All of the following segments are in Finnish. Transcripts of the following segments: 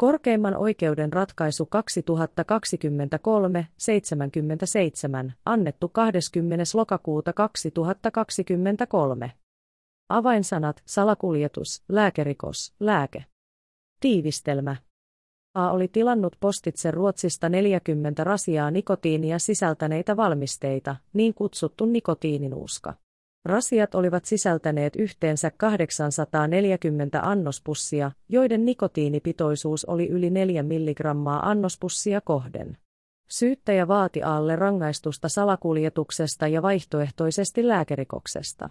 Korkeimman oikeuden ratkaisu 2023-77, annettu 20. lokakuuta 2023. Avainsanat, salakuljetus, lääkerikos, lääke. Tiivistelmä. A oli tilannut postitse Ruotsista 40 rasiaa nikotiinia sisältäneitä valmisteita, niin kutsuttu nikotiininuuska. Rasiat olivat sisältäneet yhteensä 840 annospussia, joiden nikotiinipitoisuus oli yli 4 milligrammaa annospussia kohden. Syyttäjä vaati alle rangaistusta salakuljetuksesta ja vaihtoehtoisesti lääkerikoksesta.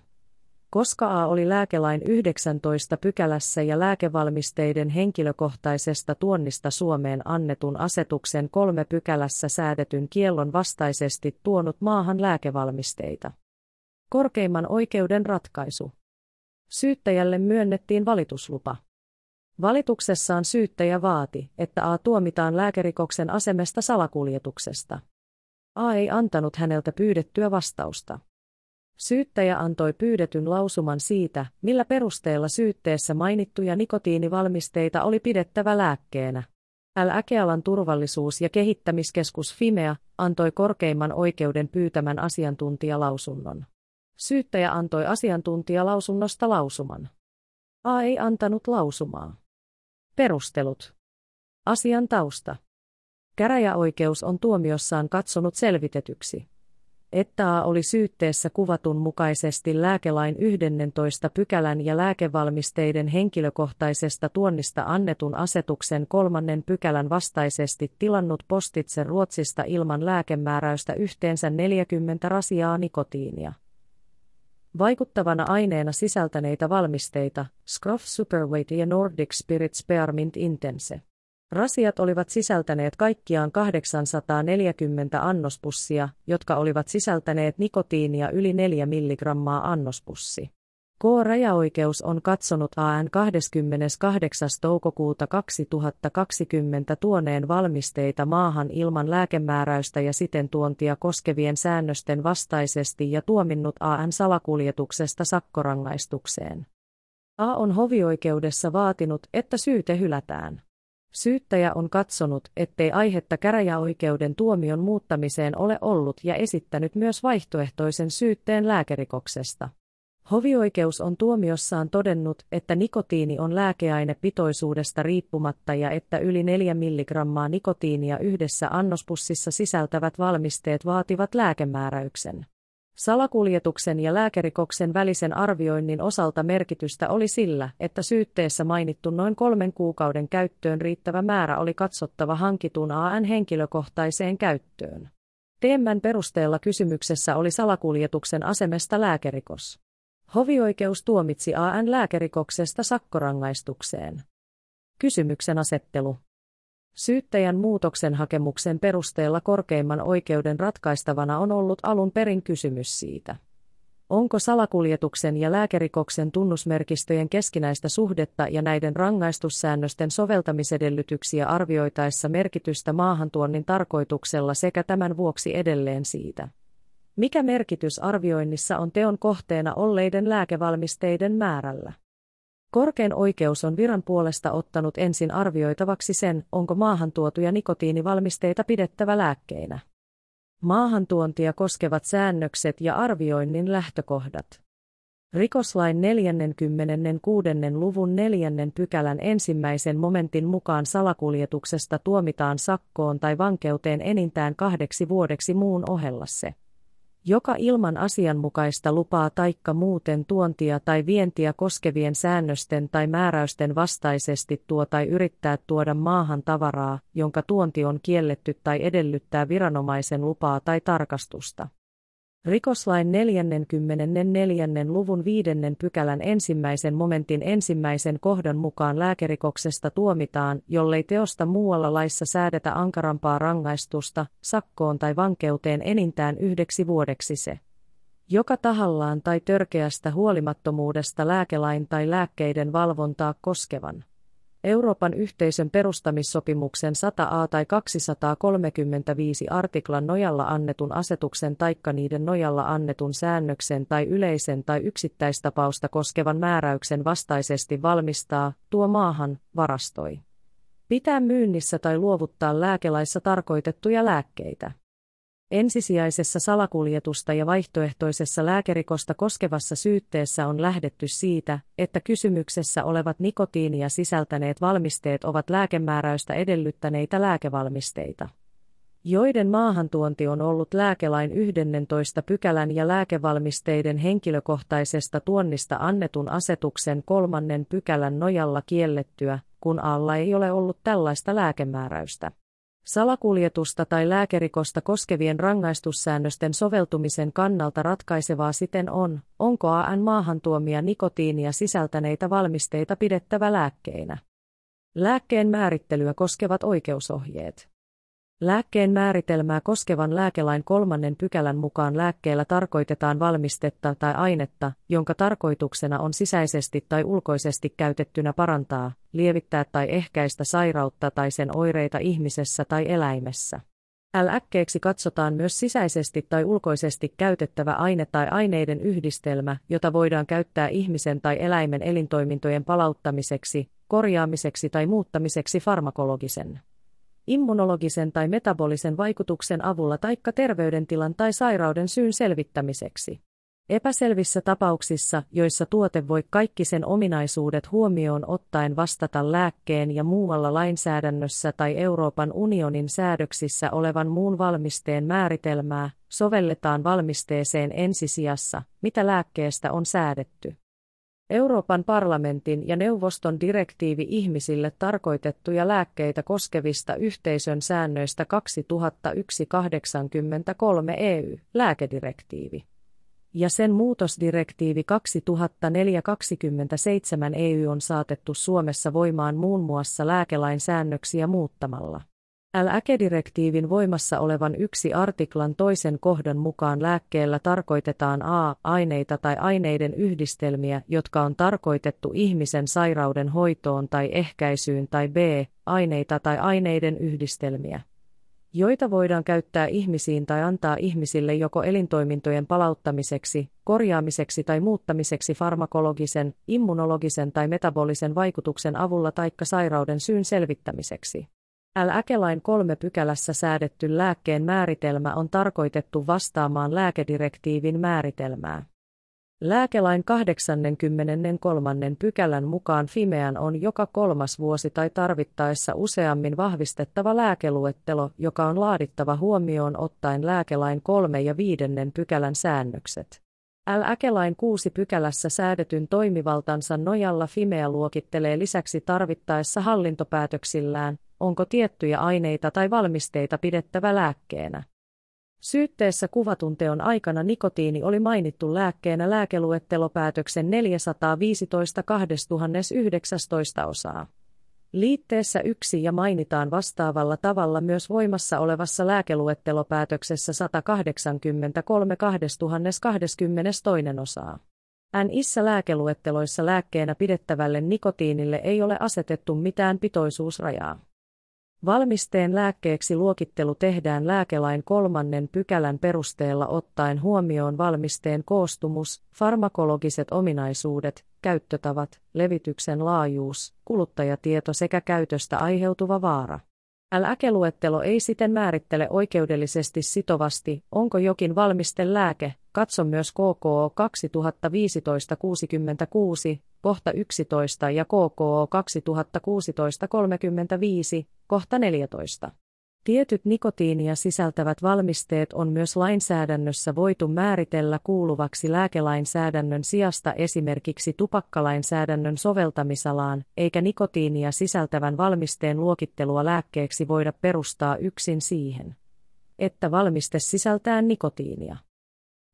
Koska A oli lääkelain 19 pykälässä ja lääkevalmisteiden henkilökohtaisesta tuonnista Suomeen annetun asetuksen kolme pykälässä säädetyn kiellon vastaisesti tuonut maahan lääkevalmisteita. Korkeimman oikeuden ratkaisu. Syyttäjälle myönnettiin valituslupa. Valituksessaan syyttäjä vaati, että A tuomitaan lääkerikoksen asemesta salakuljetuksesta. A ei antanut häneltä pyydettyä vastausta. Syyttäjä antoi pyydetyn lausuman siitä, millä perusteella syytteessä mainittuja nikotiinivalmisteita oli pidettävä lääkkeenä. L-Äkealan turvallisuus- ja kehittämiskeskus FIMEA antoi korkeimman oikeuden pyytämän asiantuntijalausunnon. Syyttäjä antoi asiantuntijalausunnosta lausuman. A ei antanut lausumaa. Perustelut. Asian tausta. Käräjäoikeus on tuomiossaan katsonut selvitetyksi, että A oli syytteessä kuvatun mukaisesti lääkelain 11 pykälän ja lääkevalmisteiden henkilökohtaisesta tuonnista annetun asetuksen kolmannen pykälän vastaisesti tilannut postitse Ruotsista ilman lääkemääräystä yhteensä 40 rasiaa nikotiinia. Vaikuttavana aineena sisältäneitä valmisteita, Scruff Superweight ja Nordic Spirit Spearmint Intense. Rasiat olivat sisältäneet kaikkiaan 840 annospussia, jotka olivat sisältäneet nikotiinia yli 4 milligrammaa annospussi. K-rajaoikeus on katsonut AN 28. toukokuuta 2020 tuoneen valmisteita maahan ilman lääkemääräystä ja siten tuontia koskevien säännösten vastaisesti ja tuominnut AN salakuljetuksesta sakkorangaistukseen. A on hovioikeudessa vaatinut, että syyte hylätään. Syyttäjä on katsonut, ettei aihetta käräjäoikeuden tuomion muuttamiseen ole ollut ja esittänyt myös vaihtoehtoisen syytteen lääkerikoksesta. Hovioikeus on tuomiossaan todennut, että nikotiini on lääkeaine pitoisuudesta riippumatta ja että yli 4 milligrammaa nikotiinia yhdessä annospussissa sisältävät valmisteet vaativat lääkemääräyksen. Salakuljetuksen ja lääkerikoksen välisen arvioinnin osalta merkitystä oli sillä, että syytteessä mainittu noin kolmen kuukauden käyttöön riittävä määrä oli katsottava hankitun AN henkilökohtaiseen käyttöön. Teemmän perusteella kysymyksessä oli salakuljetuksen asemesta lääkerikos. Hovioikeus tuomitsi AN lääkerikoksesta sakkorangaistukseen. Kysymyksen asettelu. Syyttäjän muutoksen hakemuksen perusteella korkeimman oikeuden ratkaistavana on ollut alun perin kysymys siitä. Onko salakuljetuksen ja lääkerikoksen tunnusmerkistöjen keskinäistä suhdetta ja näiden rangaistussäännösten soveltamisedellytyksiä arvioitaessa merkitystä maahantuonnin tarkoituksella sekä tämän vuoksi edelleen siitä? Mikä merkitys arvioinnissa on teon kohteena olleiden lääkevalmisteiden määrällä? Korkein oikeus on viran puolesta ottanut ensin arvioitavaksi sen, onko maahantuotuja nikotiinivalmisteita pidettävä lääkkeinä. Maahantuontia koskevat säännökset ja arvioinnin lähtökohdat. Rikoslain 46. luvun 4. pykälän ensimmäisen momentin mukaan salakuljetuksesta tuomitaan sakkoon tai vankeuteen enintään kahdeksi vuodeksi muun ohella se joka ilman asianmukaista lupaa taikka muuten tuontia tai vientiä koskevien säännösten tai määräysten vastaisesti tuo tai yrittää tuoda maahan tavaraa, jonka tuonti on kielletty tai edellyttää viranomaisen lupaa tai tarkastusta. Rikoslain 44. luvun viidennen pykälän ensimmäisen momentin ensimmäisen kohdan mukaan lääkerikoksesta tuomitaan, jollei teosta muualla laissa säädetä ankarampaa rangaistusta, sakkoon tai vankeuteen enintään yhdeksi vuodeksi se, joka tahallaan tai törkeästä huolimattomuudesta lääkelain tai lääkkeiden valvontaa koskevan Euroopan yhteisön perustamissopimuksen 100a tai 235 artiklan nojalla annetun asetuksen taikka niiden nojalla annetun säännöksen tai yleisen tai yksittäistapausta koskevan määräyksen vastaisesti valmistaa, tuo maahan, varastoi Pitää myynnissä tai luovuttaa lääkelaissa tarkoitettuja lääkkeitä. Ensisijaisessa salakuljetusta ja vaihtoehtoisessa lääkerikosta koskevassa syytteessä on lähdetty siitä, että kysymyksessä olevat nikotiinia sisältäneet valmisteet ovat lääkemääräystä edellyttäneitä lääkevalmisteita joiden maahantuonti on ollut lääkelain 11 pykälän ja lääkevalmisteiden henkilökohtaisesta tuonnista annetun asetuksen kolmannen pykälän nojalla kiellettyä, kun alla ei ole ollut tällaista lääkemääräystä. Salakuljetusta tai lääkerikosta koskevien rangaistussäännösten soveltumisen kannalta ratkaisevaa siten on, onko AN maahantuomia nikotiinia sisältäneitä valmisteita pidettävä lääkkeinä. Lääkkeen määrittelyä koskevat oikeusohjeet. Lääkkeen määritelmää koskevan lääkelain kolmannen pykälän mukaan lääkkeellä tarkoitetaan valmistetta tai ainetta, jonka tarkoituksena on sisäisesti tai ulkoisesti käytettynä parantaa, lievittää tai ehkäistä sairautta tai sen oireita ihmisessä tai eläimessä. Lääkkeeksi katsotaan myös sisäisesti tai ulkoisesti käytettävä aine tai aineiden yhdistelmä, jota voidaan käyttää ihmisen tai eläimen elintoimintojen palauttamiseksi, korjaamiseksi tai muuttamiseksi farmakologisen immunologisen tai metabolisen vaikutuksen avulla taikka terveydentilan tai sairauden syyn selvittämiseksi. Epäselvissä tapauksissa, joissa tuote voi kaikki sen ominaisuudet huomioon ottaen vastata lääkkeen ja muualla lainsäädännössä tai Euroopan unionin säädöksissä olevan muun valmisteen määritelmää, sovelletaan valmisteeseen ensisijassa, mitä lääkkeestä on säädetty. Euroopan parlamentin ja neuvoston direktiivi ihmisille tarkoitettuja lääkkeitä koskevista yhteisön säännöistä 2001-83 EU, lääkedirektiivi. Ja sen muutosdirektiivi 2004-27 EU on saatettu Suomessa voimaan muun muassa lääkelain säännöksiä muuttamalla. LÄKE-direktiivin voimassa olevan yksi artiklan toisen kohdan mukaan lääkkeellä tarkoitetaan a. aineita tai aineiden yhdistelmiä, jotka on tarkoitettu ihmisen sairauden hoitoon tai ehkäisyyn tai b. aineita tai aineiden yhdistelmiä joita voidaan käyttää ihmisiin tai antaa ihmisille joko elintoimintojen palauttamiseksi, korjaamiseksi tai muuttamiseksi farmakologisen, immunologisen tai metabolisen vaikutuksen avulla taikka sairauden syyn selvittämiseksi. L-äkelain kolme pykälässä säädetty lääkkeen määritelmä on tarkoitettu vastaamaan lääkedirektiivin määritelmää. Lääkelain 83. pykälän mukaan Fimean on joka kolmas vuosi tai tarvittaessa useammin vahvistettava lääkeluettelo, joka on laadittava huomioon ottaen lääkelain 3 ja 5. pykälän säännökset. L-äkelain 6 pykälässä säädetyn toimivaltansa nojalla Fimea luokittelee lisäksi tarvittaessa hallintopäätöksillään, onko tiettyjä aineita tai valmisteita pidettävä lääkkeenä. Syytteessä kuvatun teon aikana nikotiini oli mainittu lääkkeenä lääkeluettelopäätöksen 415 2019 osaa. Liitteessä yksi ja mainitaan vastaavalla tavalla myös voimassa olevassa lääkeluettelopäätöksessä 183 2022 osaa. NIssä lääkeluetteloissa lääkkeenä pidettävälle nikotiinille ei ole asetettu mitään pitoisuusrajaa. Valmisteen lääkkeeksi luokittelu tehdään lääkelain kolmannen pykälän perusteella ottaen huomioon valmisteen koostumus, farmakologiset ominaisuudet, käyttötavat, levityksen laajuus, kuluttajatieto sekä käytöstä aiheutuva vaara. Lääkeluettelo ei siten määrittele oikeudellisesti sitovasti, onko jokin valmiste lääke, katso myös KKO 2015-66, kohta 11 ja KKO 2016-35, kohta 14. Tietyt nikotiinia sisältävät valmisteet on myös lainsäädännössä voitu määritellä kuuluvaksi lääkelainsäädännön sijasta esimerkiksi tupakkalainsäädännön soveltamisalaan, eikä nikotiinia sisältävän valmisteen luokittelua lääkkeeksi voida perustaa yksin siihen, että valmiste sisältää nikotiinia.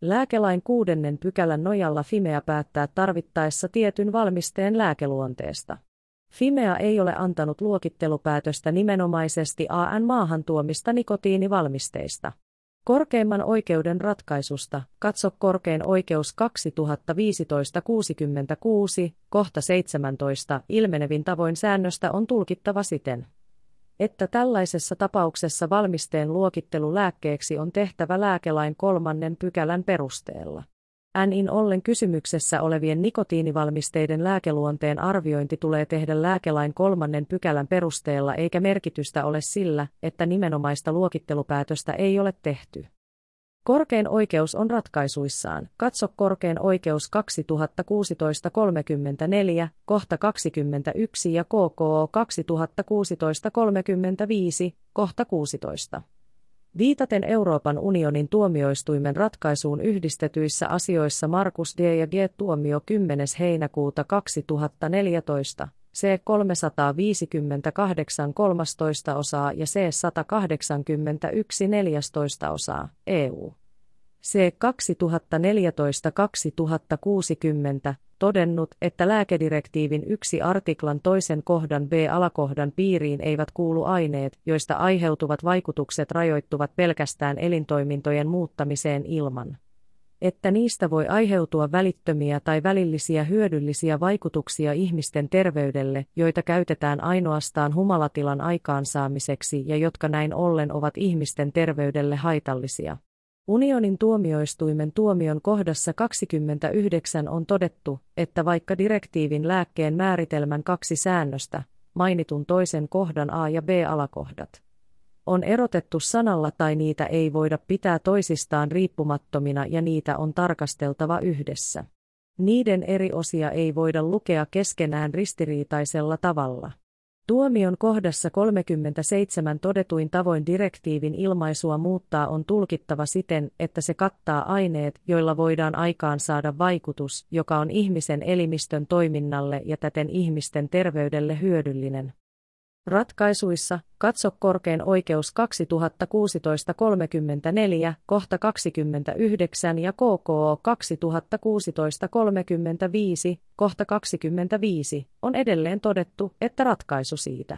Lääkelain kuudennen pykälän nojalla Fimea päättää tarvittaessa tietyn valmisteen lääkeluonteesta. Fimea ei ole antanut luokittelupäätöstä nimenomaisesti AN maahantuomista nikotiinivalmisteista. Korkeimman oikeuden ratkaisusta, katso korkein oikeus 2015-66, kohta 17, ilmenevin tavoin säännöstä on tulkittava siten, että tällaisessa tapauksessa valmisteen luokittelu lääkkeeksi on tehtävä lääkelain kolmannen pykälän perusteella. NIN ollen kysymyksessä olevien nikotiinivalmisteiden lääkeluonteen arviointi tulee tehdä lääkelain kolmannen pykälän perusteella eikä merkitystä ole sillä, että nimenomaista luokittelupäätöstä ei ole tehty. Korkein oikeus on ratkaisuissaan. Katso korkein oikeus 2016-34, kohta 21 ja KKO 2016-35, kohta 16. Viitaten Euroopan unionin tuomioistuimen ratkaisuun yhdistetyissä asioissa Markus D. ja G. tuomio 10. heinäkuuta 2014, C 358 13 osaa ja C 181 14 osaa, EU. C 2014-2060, todennut, että lääkedirektiivin yksi artiklan toisen kohdan B-alakohdan piiriin eivät kuulu aineet, joista aiheutuvat vaikutukset rajoittuvat pelkästään elintoimintojen muuttamiseen ilman että niistä voi aiheutua välittömiä tai välillisiä hyödyllisiä vaikutuksia ihmisten terveydelle, joita käytetään ainoastaan humalatilan aikaansaamiseksi ja jotka näin ollen ovat ihmisten terveydelle haitallisia. Unionin tuomioistuimen tuomion kohdassa 29 on todettu, että vaikka direktiivin lääkkeen määritelmän kaksi säännöstä, mainitun toisen kohdan A ja B-alakohdat, on erotettu sanalla tai niitä ei voida pitää toisistaan riippumattomina ja niitä on tarkasteltava yhdessä. Niiden eri osia ei voida lukea keskenään ristiriitaisella tavalla. Tuomion kohdassa 37 todetuin tavoin direktiivin ilmaisua muuttaa on tulkittava siten, että se kattaa aineet, joilla voidaan aikaan saada vaikutus, joka on ihmisen elimistön toiminnalle ja täten ihmisten terveydelle hyödyllinen. Ratkaisuissa, katso korkein oikeus 2016-34, kohta 29 ja KKO 2016-35, kohta 25, on edelleen todettu, että ratkaisu siitä.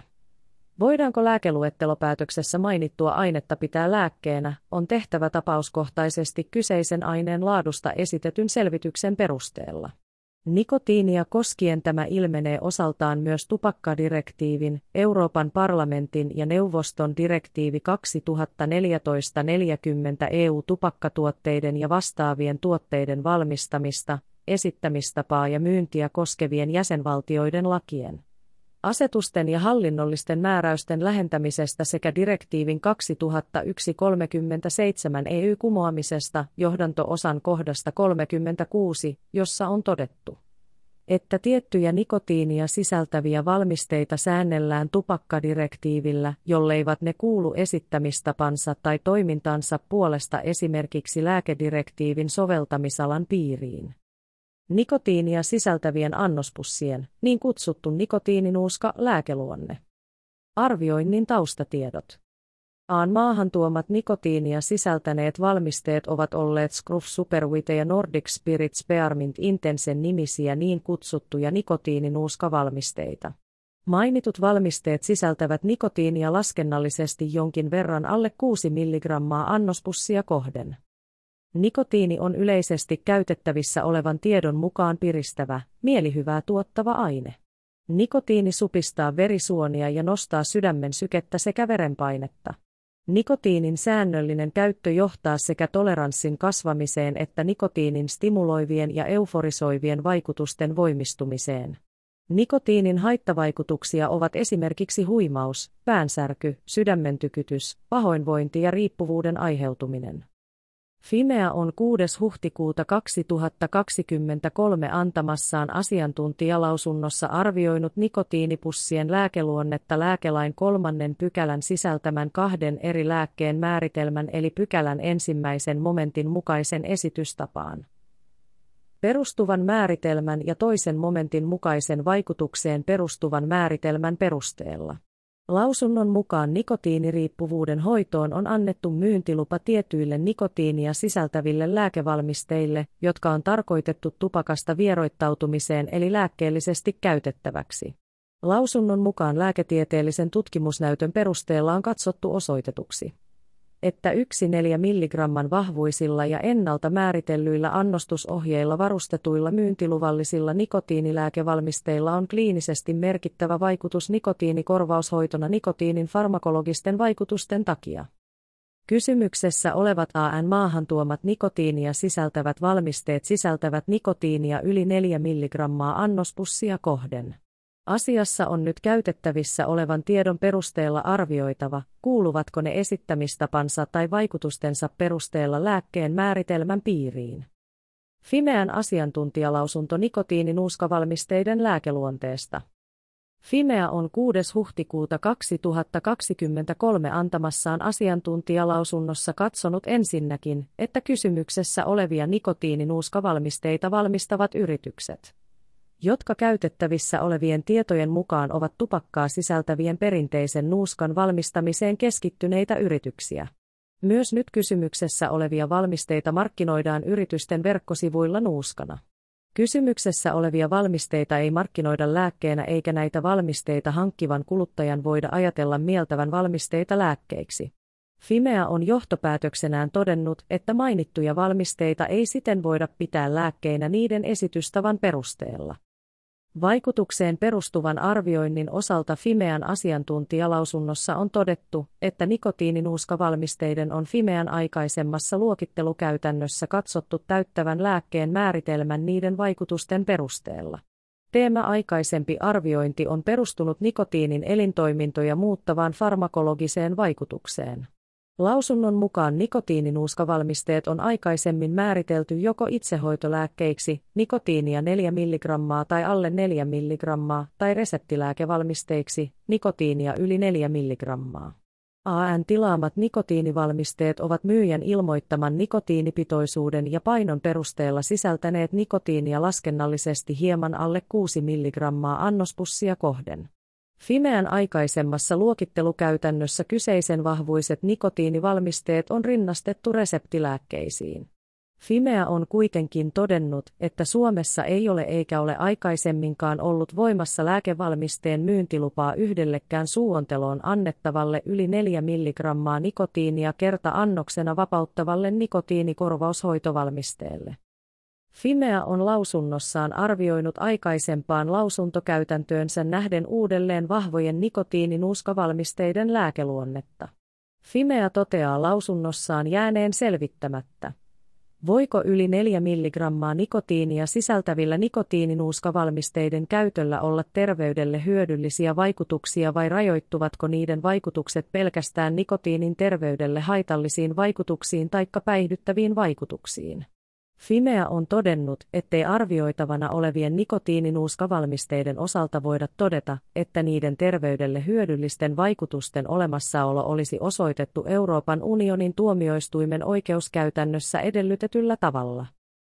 Voidaanko lääkeluettelopäätöksessä mainittua ainetta pitää lääkkeenä, on tehtävä tapauskohtaisesti kyseisen aineen laadusta esitetyn selvityksen perusteella. Nikotiinia koskien tämä ilmenee osaltaan myös tupakkadirektiivin, Euroopan parlamentin ja neuvoston direktiivi 2014-40 EU-tupakkatuotteiden ja vastaavien tuotteiden valmistamista, esittämistapaa ja myyntiä koskevien jäsenvaltioiden lakien asetusten ja hallinnollisten määräysten lähentämisestä sekä direktiivin 2001-37 EU kumoamisesta johdanto-osan kohdasta 36, jossa on todettu että tiettyjä nikotiinia sisältäviä valmisteita säännellään tupakkadirektiivillä, jolleivat ne kuulu esittämistapansa tai toimintansa puolesta esimerkiksi lääkedirektiivin soveltamisalan piiriin nikotiinia sisältävien annospussien, niin kutsuttu nikotiininuuska lääkeluonne. Arvioinnin taustatiedot. Aan maahan tuomat nikotiinia sisältäneet valmisteet ovat olleet Scruff Superwite ja Nordic Spirit Spearmint Intensen nimisiä niin kutsuttuja nikotiininuuskavalmisteita. Mainitut valmisteet sisältävät nikotiinia laskennallisesti jonkin verran alle 6 mg annospussia kohden. Nikotiini on yleisesti käytettävissä olevan tiedon mukaan piristävä, mielihyvää tuottava aine. Nikotiini supistaa verisuonia ja nostaa sydämen sykettä sekä verenpainetta. Nikotiinin säännöllinen käyttö johtaa sekä toleranssin kasvamiseen että nikotiinin stimuloivien ja euforisoivien vaikutusten voimistumiseen. Nikotiinin haittavaikutuksia ovat esimerkiksi huimaus, päänsärky, sydämentykytys, pahoinvointi ja riippuvuuden aiheutuminen. Fimea on 6. huhtikuuta 2023 antamassaan asiantuntijalausunnossa arvioinut nikotiinipussien lääkeluonnetta lääkelain kolmannen pykälän sisältämän kahden eri lääkkeen määritelmän eli pykälän ensimmäisen momentin mukaisen esitystapaan. Perustuvan määritelmän ja toisen momentin mukaisen vaikutukseen perustuvan määritelmän perusteella. Lausunnon mukaan nikotiiniriippuvuuden hoitoon on annettu myyntilupa tietyille nikotiinia sisältäville lääkevalmisteille, jotka on tarkoitettu tupakasta vieroittautumiseen eli lääkkeellisesti käytettäväksi. Lausunnon mukaan lääketieteellisen tutkimusnäytön perusteella on katsottu osoitetuksi että yksi 4 milligramman vahvuisilla ja ennalta määritellyillä annostusohjeilla varustetuilla myyntiluvallisilla nikotiinilääkevalmisteilla on kliinisesti merkittävä vaikutus nikotiinikorvaushoitona nikotiinin farmakologisten vaikutusten takia. Kysymyksessä olevat AN maahantuomat nikotiinia sisältävät valmisteet sisältävät nikotiinia yli 4 mg annospussia kohden. Asiassa on nyt käytettävissä olevan tiedon perusteella arvioitava, kuuluvatko ne esittämistapansa tai vaikutustensa perusteella lääkkeen määritelmän piiriin. Fimean asiantuntijalausunto nikotiininuuskavalmisteiden lääkeluonteesta. Fimea on 6. huhtikuuta 2023 antamassaan asiantuntijalausunnossa katsonut ensinnäkin, että kysymyksessä olevia nikotiininuuskavalmisteita valmistavat yritykset, jotka käytettävissä olevien tietojen mukaan ovat tupakkaa sisältävien perinteisen nuuskan valmistamiseen keskittyneitä yrityksiä. Myös nyt kysymyksessä olevia valmisteita markkinoidaan yritysten verkkosivuilla nuuskana. Kysymyksessä olevia valmisteita ei markkinoida lääkkeenä eikä näitä valmisteita hankkivan kuluttajan voida ajatella mieltävän valmisteita lääkkeiksi. Fimea on johtopäätöksenään todennut, että mainittuja valmisteita ei siten voida pitää lääkkeinä niiden esitystavan perusteella. Vaikutukseen perustuvan arvioinnin osalta Fimean asiantuntijalausunnossa on todettu, että nikotiininuuskavalmisteiden on Fimean aikaisemmassa luokittelukäytännössä katsottu täyttävän lääkkeen määritelmän niiden vaikutusten perusteella. Teema aikaisempi arviointi on perustunut nikotiinin elintoimintoja muuttavaan farmakologiseen vaikutukseen. Lausunnon mukaan nikotiininuuskavalmisteet on aikaisemmin määritelty joko itsehoitolääkkeiksi, nikotiinia 4 mg tai alle 4 mg, tai reseptilääkevalmisteiksi, nikotiinia yli 4 mg. AN tilaamat nikotiinivalmisteet ovat myyjän ilmoittaman nikotiinipitoisuuden ja painon perusteella sisältäneet nikotiinia laskennallisesti hieman alle 6 mg annospussia kohden. Fimean aikaisemmassa luokittelukäytännössä kyseisen vahvuiset nikotiinivalmisteet on rinnastettu reseptilääkkeisiin. Fimea on kuitenkin todennut, että Suomessa ei ole eikä ole aikaisemminkaan ollut voimassa lääkevalmisteen myyntilupaa yhdellekään suuonteloon annettavalle yli 4 mg nikotiinia kerta-annoksena vapauttavalle nikotiinikorvaushoitovalmisteelle. Fimea on lausunnossaan arvioinut aikaisempaan lausuntokäytäntöönsä nähden uudelleen vahvojen nikotiininuuskavalmisteiden lääkeluonnetta. Fimea toteaa lausunnossaan jääneen selvittämättä. Voiko yli 4 mg nikotiinia sisältävillä nikotiininuuskavalmisteiden käytöllä olla terveydelle hyödyllisiä vaikutuksia vai rajoittuvatko niiden vaikutukset pelkästään nikotiinin terveydelle haitallisiin vaikutuksiin taikka päihdyttäviin vaikutuksiin? Fimea on todennut, ettei arvioitavana olevien nikotiininuuskavalmisteiden osalta voida todeta, että niiden terveydelle hyödyllisten vaikutusten olemassaolo olisi osoitettu Euroopan unionin tuomioistuimen oikeuskäytännössä edellytetyllä tavalla.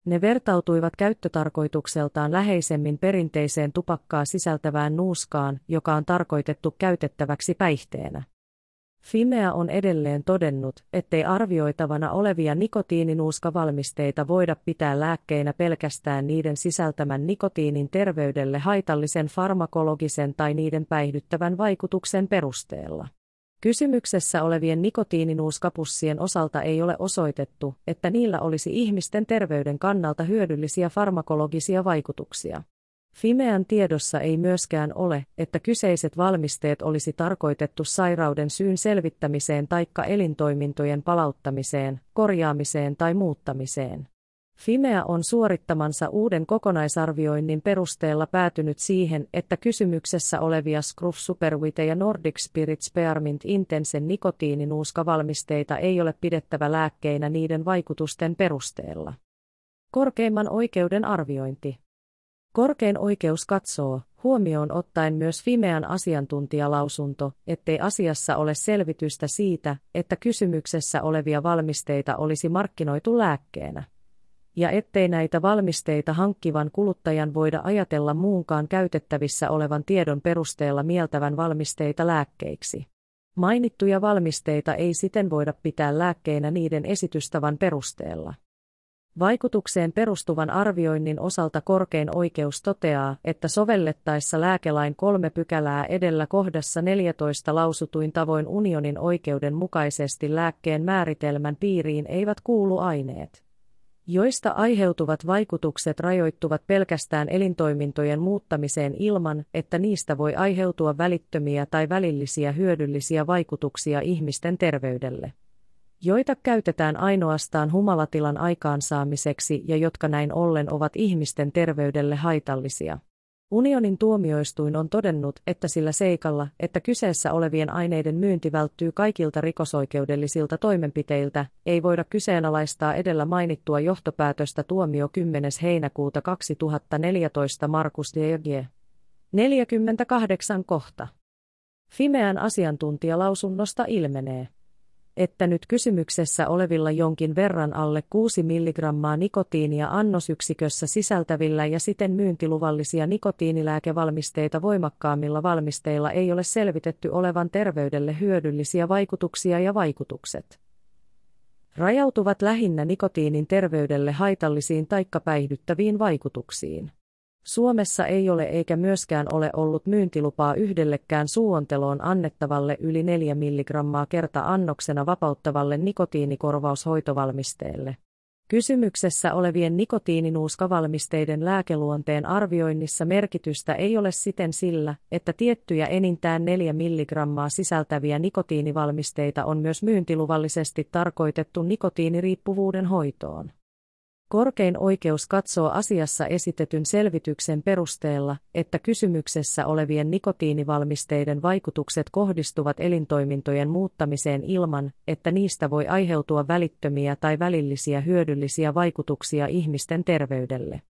Ne vertautuivat käyttötarkoitukseltaan läheisemmin perinteiseen tupakkaa sisältävään nuuskaan, joka on tarkoitettu käytettäväksi päihteenä. Fimea on edelleen todennut, ettei arvioitavana olevia nikotiininuuskavalmisteita voida pitää lääkkeinä pelkästään niiden sisältämän nikotiinin terveydelle haitallisen farmakologisen tai niiden päihdyttävän vaikutuksen perusteella. Kysymyksessä olevien nikotiininuuskapussien osalta ei ole osoitettu, että niillä olisi ihmisten terveyden kannalta hyödyllisiä farmakologisia vaikutuksia. Fimean tiedossa ei myöskään ole, että kyseiset valmisteet olisi tarkoitettu sairauden syyn selvittämiseen taikka elintoimintojen palauttamiseen, korjaamiseen tai muuttamiseen. Fimea on suorittamansa uuden kokonaisarvioinnin perusteella päätynyt siihen, että kysymyksessä olevia Scruff Superwite ja Nordic Spirit Spearmint Intensen nikotiininuuskavalmisteita ei ole pidettävä lääkkeinä niiden vaikutusten perusteella. Korkeimman oikeuden arviointi Korkein oikeus katsoo, huomioon ottaen myös Fimean asiantuntijalausunto, ettei asiassa ole selvitystä siitä, että kysymyksessä olevia valmisteita olisi markkinoitu lääkkeenä. Ja ettei näitä valmisteita hankkivan kuluttajan voida ajatella muunkaan käytettävissä olevan tiedon perusteella mieltävän valmisteita lääkkeiksi. Mainittuja valmisteita ei siten voida pitää lääkkeinä niiden esitystavan perusteella. Vaikutukseen perustuvan arvioinnin osalta korkein oikeus toteaa, että sovellettaessa lääkelain kolme pykälää edellä kohdassa 14 lausutuin tavoin unionin oikeuden mukaisesti lääkkeen määritelmän piiriin eivät kuulu aineet joista aiheutuvat vaikutukset rajoittuvat pelkästään elintoimintojen muuttamiseen ilman, että niistä voi aiheutua välittömiä tai välillisiä hyödyllisiä vaikutuksia ihmisten terveydelle joita käytetään ainoastaan humalatilan aikaansaamiseksi ja jotka näin ollen ovat ihmisten terveydelle haitallisia. Unionin tuomioistuin on todennut, että sillä seikalla, että kyseessä olevien aineiden myynti välttyy kaikilta rikosoikeudellisilta toimenpiteiltä, ei voida kyseenalaistaa edellä mainittua johtopäätöstä tuomio 10. heinäkuuta 2014 Markus DG. 48 kohta. Fimean asiantuntijalausunnosta ilmenee, että nyt kysymyksessä olevilla jonkin verran alle 6 mg nikotiinia annosyksikössä sisältävillä ja siten myyntiluvallisia nikotiinilääkevalmisteita voimakkaammilla valmisteilla ei ole selvitetty olevan terveydelle hyödyllisiä vaikutuksia ja vaikutukset rajautuvat lähinnä nikotiinin terveydelle haitallisiin taikka päihdyttäviin vaikutuksiin. Suomessa ei ole eikä myöskään ole ollut myyntilupaa yhdellekään suonteloon annettavalle yli 4 mg kerta annoksena vapauttavalle nikotiinikorvaushoitovalmisteelle. Kysymyksessä olevien nikotiininuuskavalmisteiden lääkeluonteen arvioinnissa merkitystä ei ole siten sillä, että tiettyjä enintään 4 mg sisältäviä nikotiinivalmisteita on myös myyntiluvallisesti tarkoitettu nikotiiniriippuvuuden hoitoon. Korkein oikeus katsoo asiassa esitetyn selvityksen perusteella, että kysymyksessä olevien nikotiinivalmisteiden vaikutukset kohdistuvat elintoimintojen muuttamiseen ilman, että niistä voi aiheutua välittömiä tai välillisiä hyödyllisiä vaikutuksia ihmisten terveydelle.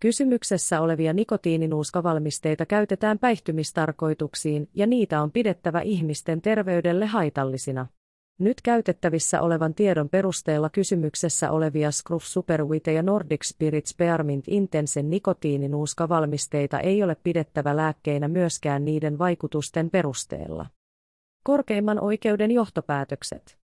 Kysymyksessä olevia nikotiininuuskavalmisteita käytetään päihtymistarkoituksiin ja niitä on pidettävä ihmisten terveydelle haitallisina. Nyt käytettävissä olevan tiedon perusteella kysymyksessä olevia Scruff Superwite ja Nordic Spirit Spearmint Intensen nikotiininuuskavalmisteita ei ole pidettävä lääkkeinä myöskään niiden vaikutusten perusteella. Korkeimman oikeuden johtopäätökset.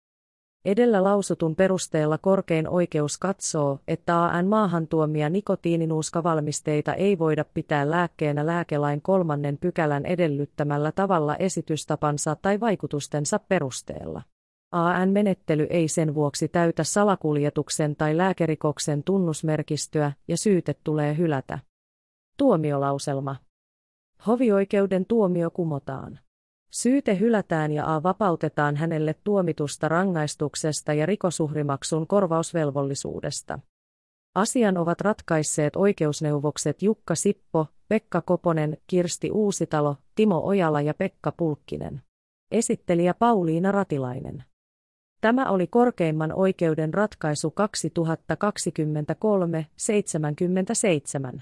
Edellä lausutun perusteella korkein oikeus katsoo, että AN maahantuomia nikotiininuuskavalmisteita ei voida pitää lääkkeenä lääkelain kolmannen pykälän edellyttämällä tavalla esitystapansa tai vaikutustensa perusteella. AN-menettely ei sen vuoksi täytä salakuljetuksen tai lääkerikoksen tunnusmerkistöä ja syyte tulee hylätä. Tuomiolauselma. Hovioikeuden tuomio kumotaan. Syyte hylätään ja A vapautetaan hänelle tuomitusta rangaistuksesta ja rikosuhrimaksun korvausvelvollisuudesta. Asian ovat ratkaisseet oikeusneuvokset Jukka Sippo, Pekka Koponen, Kirsti Uusitalo, Timo Ojala ja Pekka Pulkkinen. Esittelijä Pauliina Ratilainen. Tämä oli korkeimman oikeuden ratkaisu 2023-77.